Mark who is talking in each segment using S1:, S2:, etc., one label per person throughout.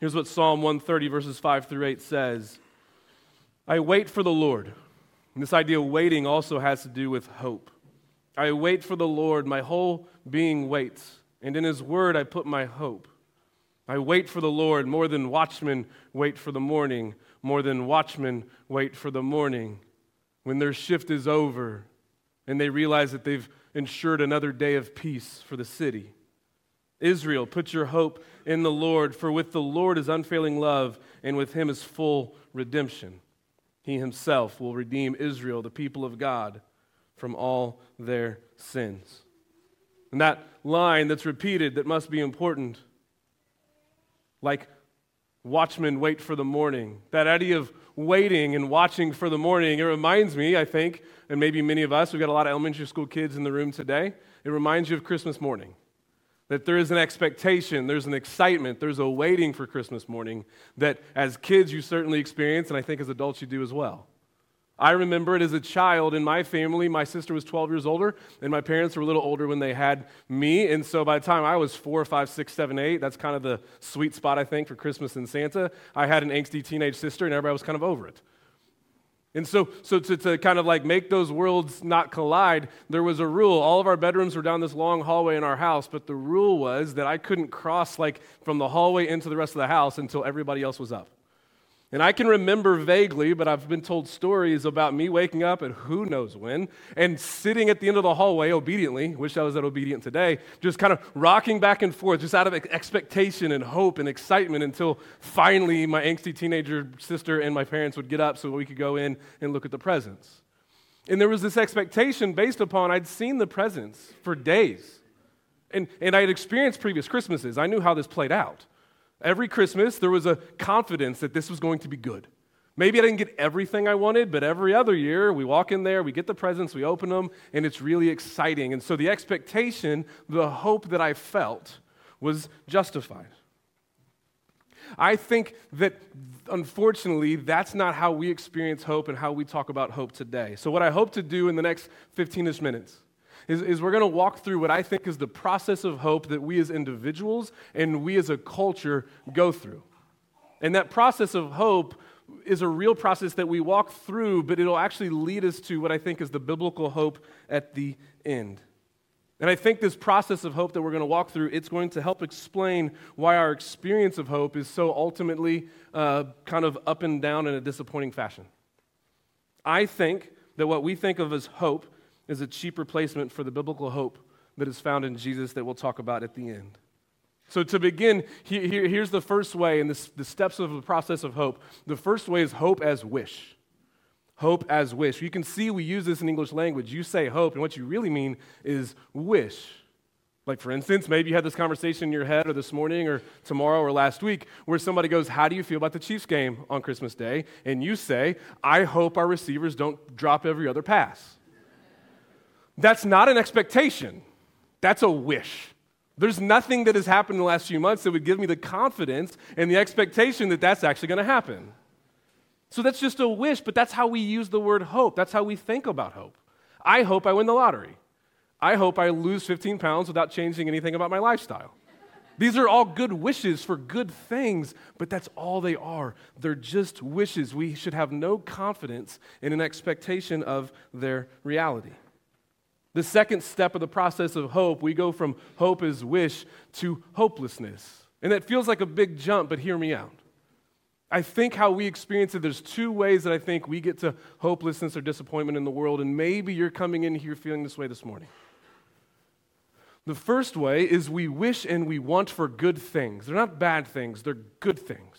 S1: Here's what Psalm 130, verses 5 through 8 says I wait for the Lord. And this idea of waiting also has to do with hope. I wait for the Lord, my whole being waits, and in his word I put my hope. I wait for the Lord more than watchmen wait for the morning, more than watchmen wait for the morning. When their shift is over and they realize that they've ensured another day of peace for the city. Israel, put your hope in the Lord, for with the Lord is unfailing love, and with him is full redemption. He himself will redeem Israel, the people of God, from all their sins. And that line that's repeated that must be important, like watchmen wait for the morning, that idea of waiting and watching for the morning, it reminds me, I think, and maybe many of us, we've got a lot of elementary school kids in the room today, it reminds you of Christmas morning. That there is an expectation, there's an excitement, there's a waiting for Christmas morning that as kids you certainly experience, and I think as adults you do as well. I remember it as a child in my family. My sister was 12 years older, and my parents were a little older when they had me. And so by the time I was four, five, six, seven, eight, that's kind of the sweet spot, I think, for Christmas and Santa. I had an angsty teenage sister, and everybody was kind of over it. And so, so to, to kind of like make those worlds not collide, there was a rule. All of our bedrooms were down this long hallway in our house, but the rule was that I couldn't cross like from the hallway into the rest of the house until everybody else was up. And I can remember vaguely, but I've been told stories about me waking up at who knows when and sitting at the end of the hallway obediently, wish I was that obedient today, just kind of rocking back and forth, just out of expectation and hope and excitement until finally my angsty teenager sister and my parents would get up so we could go in and look at the presents. And there was this expectation based upon I'd seen the presents for days. And, and I had experienced previous Christmases. I knew how this played out. Every Christmas, there was a confidence that this was going to be good. Maybe I didn't get everything I wanted, but every other year we walk in there, we get the presents, we open them, and it's really exciting. And so the expectation, the hope that I felt was justified. I think that unfortunately, that's not how we experience hope and how we talk about hope today. So, what I hope to do in the next 15 ish minutes is, is we're going to walk through what I think is the process of hope that we as individuals and we as a culture go through. And that process of hope is a real process that we walk through, but it'll actually lead us to what I think is the biblical hope at the end. And I think this process of hope that we're going to walk through, it's going to help explain why our experience of hope is so ultimately uh, kind of up and down in a disappointing fashion. I think that what we think of as hope is a cheap replacement for the biblical hope that is found in Jesus that we'll talk about at the end. So, to begin, here's the first way, and the steps of the process of hope. The first way is hope as wish. Hope as wish. You can see we use this in English language. You say hope, and what you really mean is wish. Like, for instance, maybe you had this conversation in your head or this morning or tomorrow or last week where somebody goes, How do you feel about the Chiefs game on Christmas Day? And you say, I hope our receivers don't drop every other pass. That's not an expectation, that's a wish. There's nothing that has happened in the last few months that would give me the confidence and the expectation that that's actually going to happen. So that's just a wish, but that's how we use the word hope. That's how we think about hope. I hope I win the lottery. I hope I lose 15 pounds without changing anything about my lifestyle. These are all good wishes for good things, but that's all they are. They're just wishes. We should have no confidence in an expectation of their reality. The second step of the process of hope, we go from hope as wish to hopelessness. And that feels like a big jump, but hear me out. I think how we experience it, there's two ways that I think we get to hopelessness or disappointment in the world, and maybe you're coming in here feeling this way this morning. The first way is we wish and we want for good things. They're not bad things, they're good things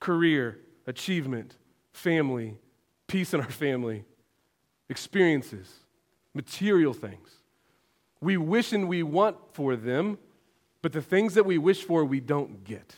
S1: career, achievement, family, peace in our family, experiences material things. We wish and we want for them, but the things that we wish for, we don't get.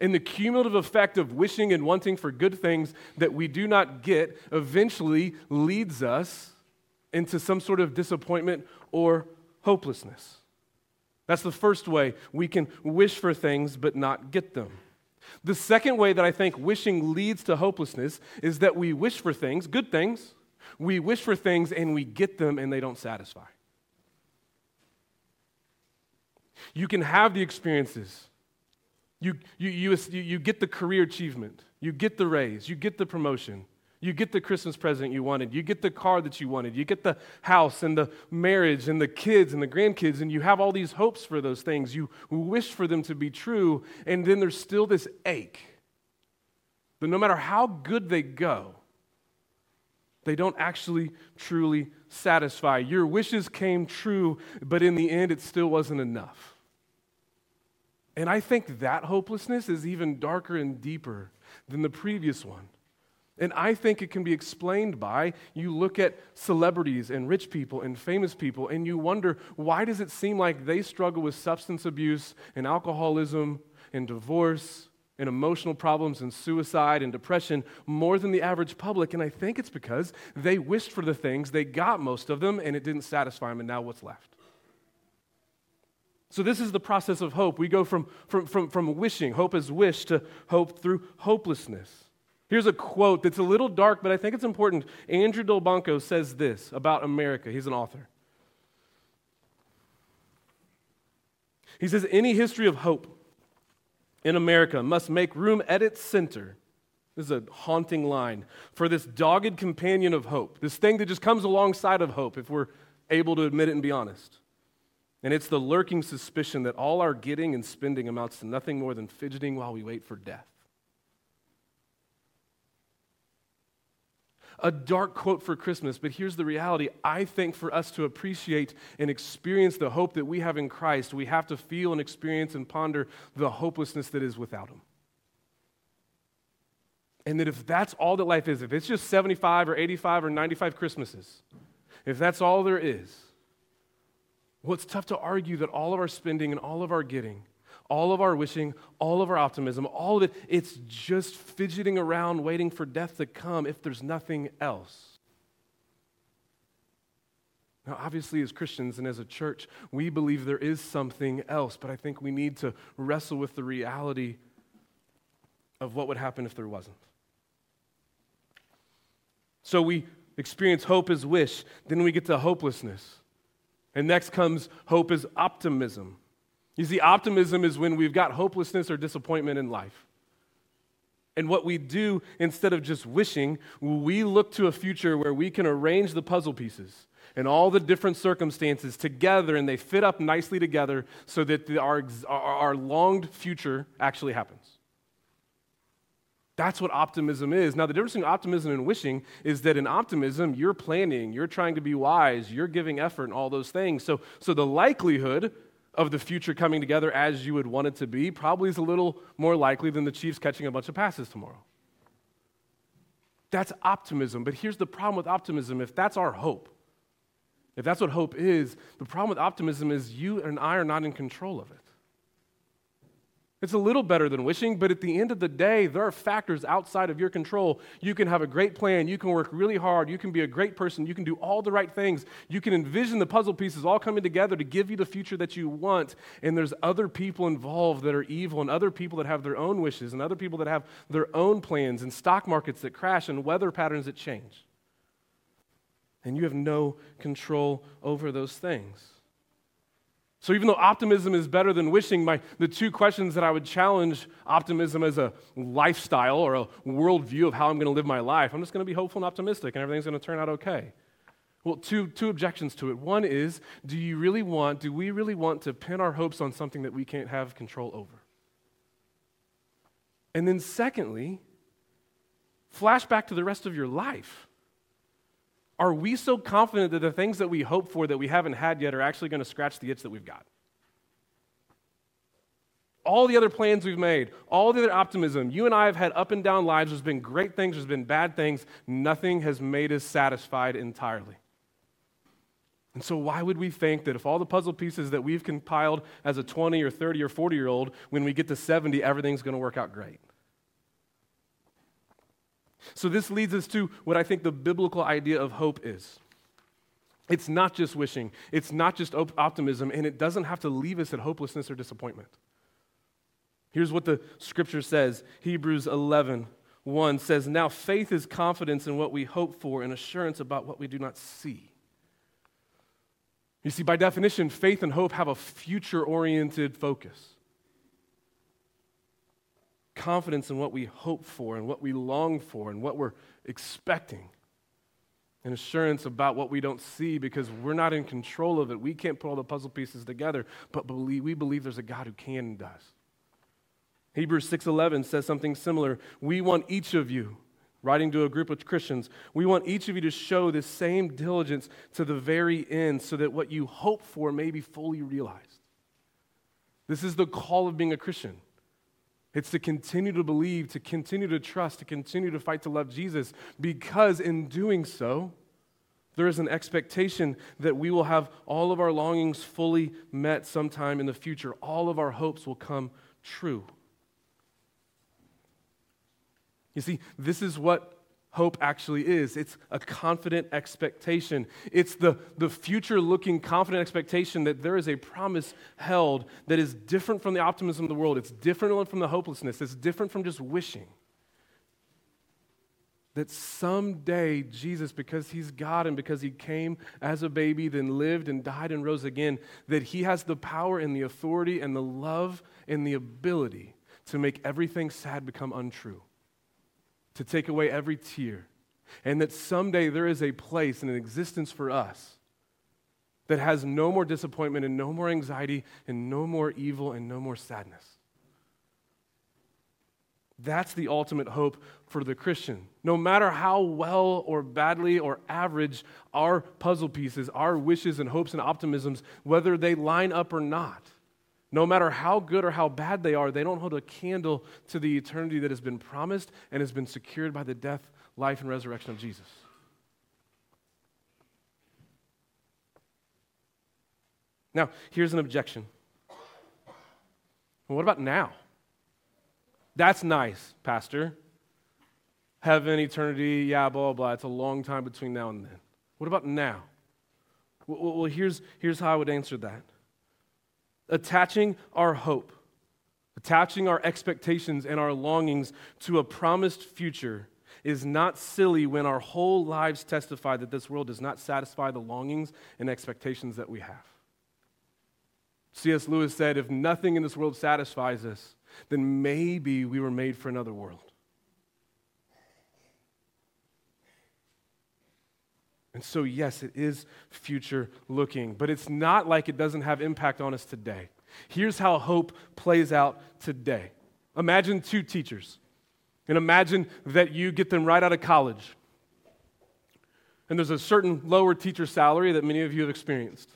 S1: And the cumulative effect of wishing and wanting for good things that we do not get eventually leads us into some sort of disappointment or hopelessness. That's the first way we can wish for things but not get them. The second way that I think wishing leads to hopelessness is that we wish for things, good things, we wish for things and we get them and they don't satisfy. You can have the experiences, You, you, you, you get the career achievement, you get the raise, you get the promotion, you get the Christmas present you wanted, you get the car that you wanted, you get the house and the marriage and the kids and the grandkids, and you have all these hopes for those things. You wish for them to be true, and then there's still this ache that no matter how good they go, they don't actually truly satisfy. Your wishes came true, but in the end, it still wasn't enough. And I think that hopelessness is even darker and deeper than the previous one. And I think it can be explained by you look at celebrities and rich people and famous people and you wonder why does it seem like they struggle with substance abuse and alcoholism and divorce and emotional problems and suicide and depression more than the average public and I think it's because they wished for the things, they got most of them and it didn't satisfy them and now what's left? So, this is the process of hope. We go from, from, from, from wishing, hope is wish, to hope through hopelessness. Here's a quote that's a little dark, but I think it's important. Andrew Delbanco says this about America. He's an author. He says, Any history of hope in America must make room at its center. This is a haunting line for this dogged companion of hope, this thing that just comes alongside of hope, if we're able to admit it and be honest. And it's the lurking suspicion that all our getting and spending amounts to nothing more than fidgeting while we wait for death. A dark quote for Christmas, but here's the reality. I think for us to appreciate and experience the hope that we have in Christ, we have to feel and experience and ponder the hopelessness that is without Him. And that if that's all that life is, if it's just 75 or 85 or 95 Christmases, if that's all there is, well, it's tough to argue that all of our spending and all of our getting, all of our wishing, all of our optimism, all of it, it's just fidgeting around waiting for death to come if there's nothing else. Now, obviously, as Christians and as a church, we believe there is something else, but I think we need to wrestle with the reality of what would happen if there wasn't. So we experience hope as wish, then we get to hopelessness. And next comes hope as optimism. You see, optimism is when we've got hopelessness or disappointment in life. And what we do instead of just wishing, we look to a future where we can arrange the puzzle pieces and all the different circumstances together and they fit up nicely together so that the, our, our longed future actually happens. That's what optimism is. Now, the difference between optimism and wishing is that in optimism, you're planning, you're trying to be wise, you're giving effort, and all those things. So, so the likelihood of the future coming together as you would want it to be probably is a little more likely than the Chiefs catching a bunch of passes tomorrow. That's optimism. But here's the problem with optimism if that's our hope, if that's what hope is, the problem with optimism is you and I are not in control of it. It's a little better than wishing, but at the end of the day, there are factors outside of your control. You can have a great plan, you can work really hard, you can be a great person, you can do all the right things, you can envision the puzzle pieces all coming together to give you the future that you want. And there's other people involved that are evil, and other people that have their own wishes, and other people that have their own plans, and stock markets that crash, and weather patterns that change. And you have no control over those things. So, even though optimism is better than wishing, my, the two questions that I would challenge optimism as a lifestyle or a worldview of how I'm going to live my life, I'm just going to be hopeful and optimistic and everything's going to turn out okay. Well, two, two objections to it. One is do you really want, do we really want to pin our hopes on something that we can't have control over? And then, secondly, flash back to the rest of your life. Are we so confident that the things that we hope for that we haven't had yet are actually going to scratch the itch that we've got? All the other plans we've made, all the other optimism, you and I have had up and down lives. There's been great things, there's been bad things. Nothing has made us satisfied entirely. And so, why would we think that if all the puzzle pieces that we've compiled as a 20 or 30 or 40 year old, when we get to 70, everything's going to work out great? So, this leads us to what I think the biblical idea of hope is. It's not just wishing, it's not just op- optimism, and it doesn't have to leave us at hopelessness or disappointment. Here's what the scripture says Hebrews 11 1 says, Now faith is confidence in what we hope for and assurance about what we do not see. You see, by definition, faith and hope have a future oriented focus. Confidence in what we hope for and what we long for and what we're expecting. An assurance about what we don't see because we're not in control of it. We can't put all the puzzle pieces together, but believe, we believe there's a God who can and does. Hebrews 6:11 says something similar. We want each of you, writing to a group of Christians, we want each of you to show this same diligence to the very end so that what you hope for may be fully realized. This is the call of being a Christian. It's to continue to believe, to continue to trust, to continue to fight to love Jesus, because in doing so, there is an expectation that we will have all of our longings fully met sometime in the future. All of our hopes will come true. You see, this is what hope actually is it's a confident expectation. It's the, the future looking confident expectation that there is a promise held that is different from the optimism of the world. It's different from the hopelessness. It's different from just wishing. That someday Jesus, because he's God and because he came as a baby, then lived and died and rose again, that he has the power and the authority and the love and the ability to make everything sad become untrue to take away every tear, and that someday there is a place and an existence for us that has no more disappointment and no more anxiety and no more evil and no more sadness. That's the ultimate hope for the Christian. No matter how well or badly or average our puzzle pieces, our wishes and hopes and optimisms, whether they line up or not, no matter how good or how bad they are, they don't hold a candle to the eternity that has been promised and has been secured by the death, life, and resurrection of Jesus. Now, here's an objection. What about now? That's nice, Pastor. Heaven, eternity, yeah, blah, blah, blah. It's a long time between now and then. What about now? Well, here's, here's how I would answer that attaching our hope, attaching our expectations and our longings to a promised future is not silly when our whole lives testify that this world does not satisfy the longings and expectations that we have. C.S. Lewis said, If nothing in this world satisfies us, then maybe we were made for another world. And so, yes, it is future looking, but it's not like it doesn't have impact on us today. Here's how hope plays out today. Imagine two teachers, and imagine that you get them right out of college. And there's a certain lower teacher salary that many of you have experienced.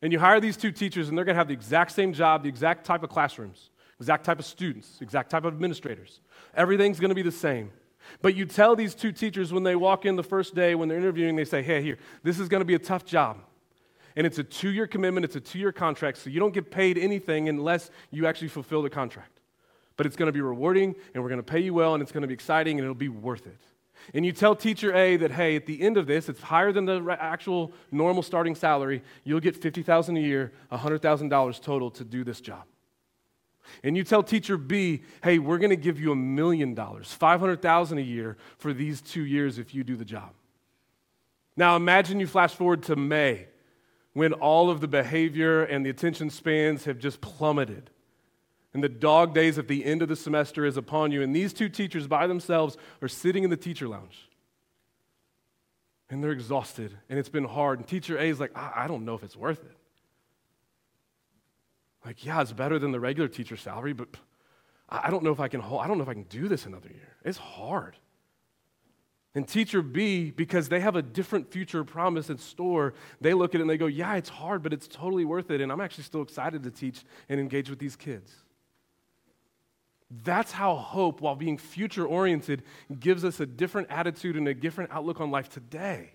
S1: And you hire these two teachers, and they're going to have the exact same job, the exact type of classrooms, exact type of students, exact type of administrators. Everything's going to be the same. But you tell these two teachers when they walk in the first day, when they're interviewing, they say, hey, here, this is going to be a tough job. And it's a two year commitment, it's a two year contract, so you don't get paid anything unless you actually fulfill the contract. But it's going to be rewarding, and we're going to pay you well, and it's going to be exciting, and it'll be worth it. And you tell teacher A that, hey, at the end of this, it's higher than the actual normal starting salary. You'll get 50,000 a year, $100,000 total to do this job and you tell teacher B, hey, we're going to give you a million dollars, 500,000 a year for these two years if you do the job. Now imagine you flash forward to May when all of the behavior and the attention spans have just plummeted. And the dog days at the end of the semester is upon you. And these two teachers by themselves are sitting in the teacher lounge. And they're exhausted and it's been hard. And teacher A is like, I, I don't know if it's worth it. Like, yeah, it's better than the regular teacher salary, but I don't know if I can hold, I don't know if I can do this another year. It's hard. And teacher B, because they have a different future promise in store, they look at it and they go, Yeah, it's hard, but it's totally worth it. And I'm actually still excited to teach and engage with these kids. That's how hope, while being future oriented, gives us a different attitude and a different outlook on life today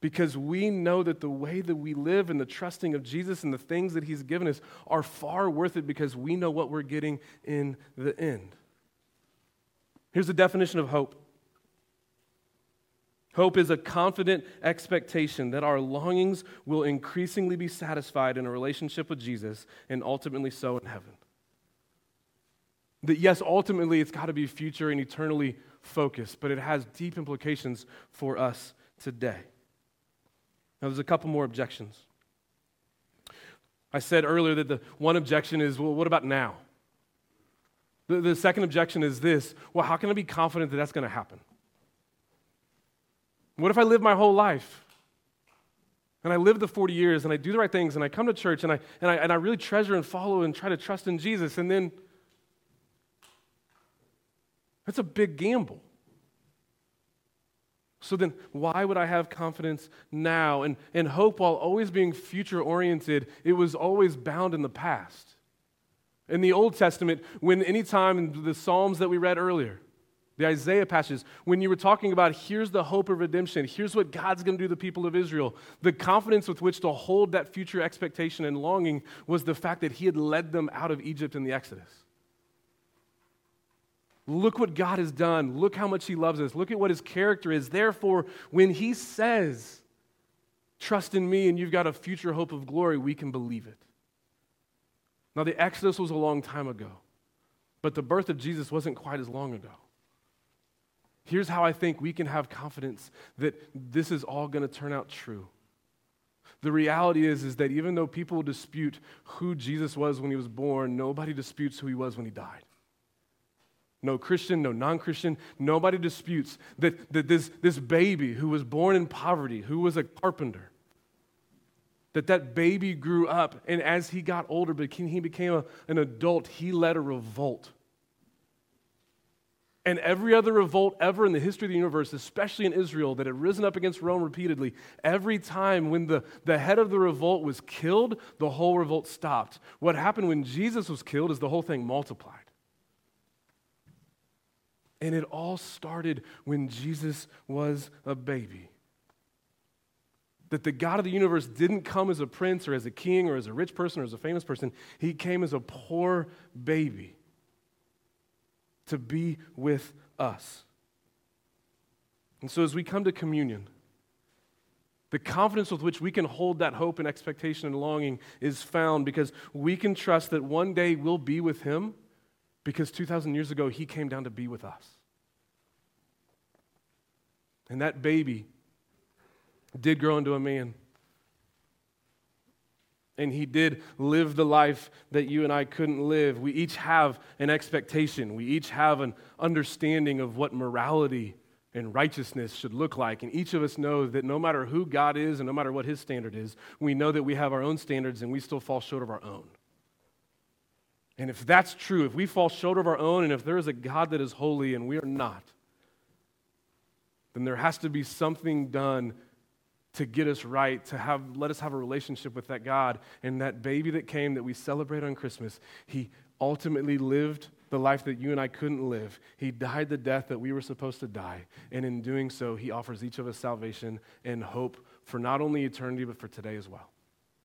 S1: because we know that the way that we live and the trusting of Jesus and the things that He's given us are far worth it because we know what we're getting in the end. Here's the definition of hope hope is a confident expectation that our longings will increasingly be satisfied in a relationship with Jesus and ultimately so in heaven. That, yes, ultimately it's got to be future and eternally focused, but it has deep implications for us today. Now, there's a couple more objections. I said earlier that the one objection is, well, what about now? The, the second objection is this well, how can I be confident that that's going to happen? What if I live my whole life and I live the 40 years and I do the right things and I come to church and I, and I, and I really treasure and follow and try to trust in Jesus and then that's a big gamble. So then, why would I have confidence now? And, and hope, while always being future oriented, it was always bound in the past. In the Old Testament, when any time in the Psalms that we read earlier, the Isaiah passages, when you were talking about here's the hope of redemption, here's what God's going to do to the people of Israel, the confidence with which to hold that future expectation and longing was the fact that He had led them out of Egypt in the Exodus. Look what God has done. Look how much He loves us. Look at what His character is. Therefore, when He says, Trust in me and you've got a future hope of glory, we can believe it. Now, the Exodus was a long time ago, but the birth of Jesus wasn't quite as long ago. Here's how I think we can have confidence that this is all going to turn out true. The reality is, is that even though people dispute who Jesus was when he was born, nobody disputes who he was when he died. No Christian, no non Christian, nobody disputes that, that this, this baby who was born in poverty, who was a carpenter, that that baby grew up, and as he got older, he became a, an adult, he led a revolt and every other revolt ever in the history of the universe, especially in Israel, that had risen up against Rome repeatedly, every time when the, the head of the revolt was killed, the whole revolt stopped. What happened when Jesus was killed is the whole thing multiplied. And it all started when Jesus was a baby. That the God of the universe didn't come as a prince or as a king or as a rich person or as a famous person, he came as a poor baby to be with us. And so, as we come to communion, the confidence with which we can hold that hope and expectation and longing is found because we can trust that one day we'll be with Him because 2,000 years ago He came down to be with us. And that baby did grow into a man and he did live the life that you and I couldn't live. We each have an expectation, we each have an understanding of what morality and righteousness should look like. And each of us knows that no matter who God is and no matter what his standard is, we know that we have our own standards and we still fall short of our own. And if that's true, if we fall short of our own, and if there is a God that is holy and we are not, then there has to be something done to get us right, to have, let us have a relationship with that God. And that baby that came that we celebrate on Christmas, he ultimately lived the life that you and I couldn't live. He died the death that we were supposed to die. And in doing so, he offers each of us salvation and hope for not only eternity, but for today as well.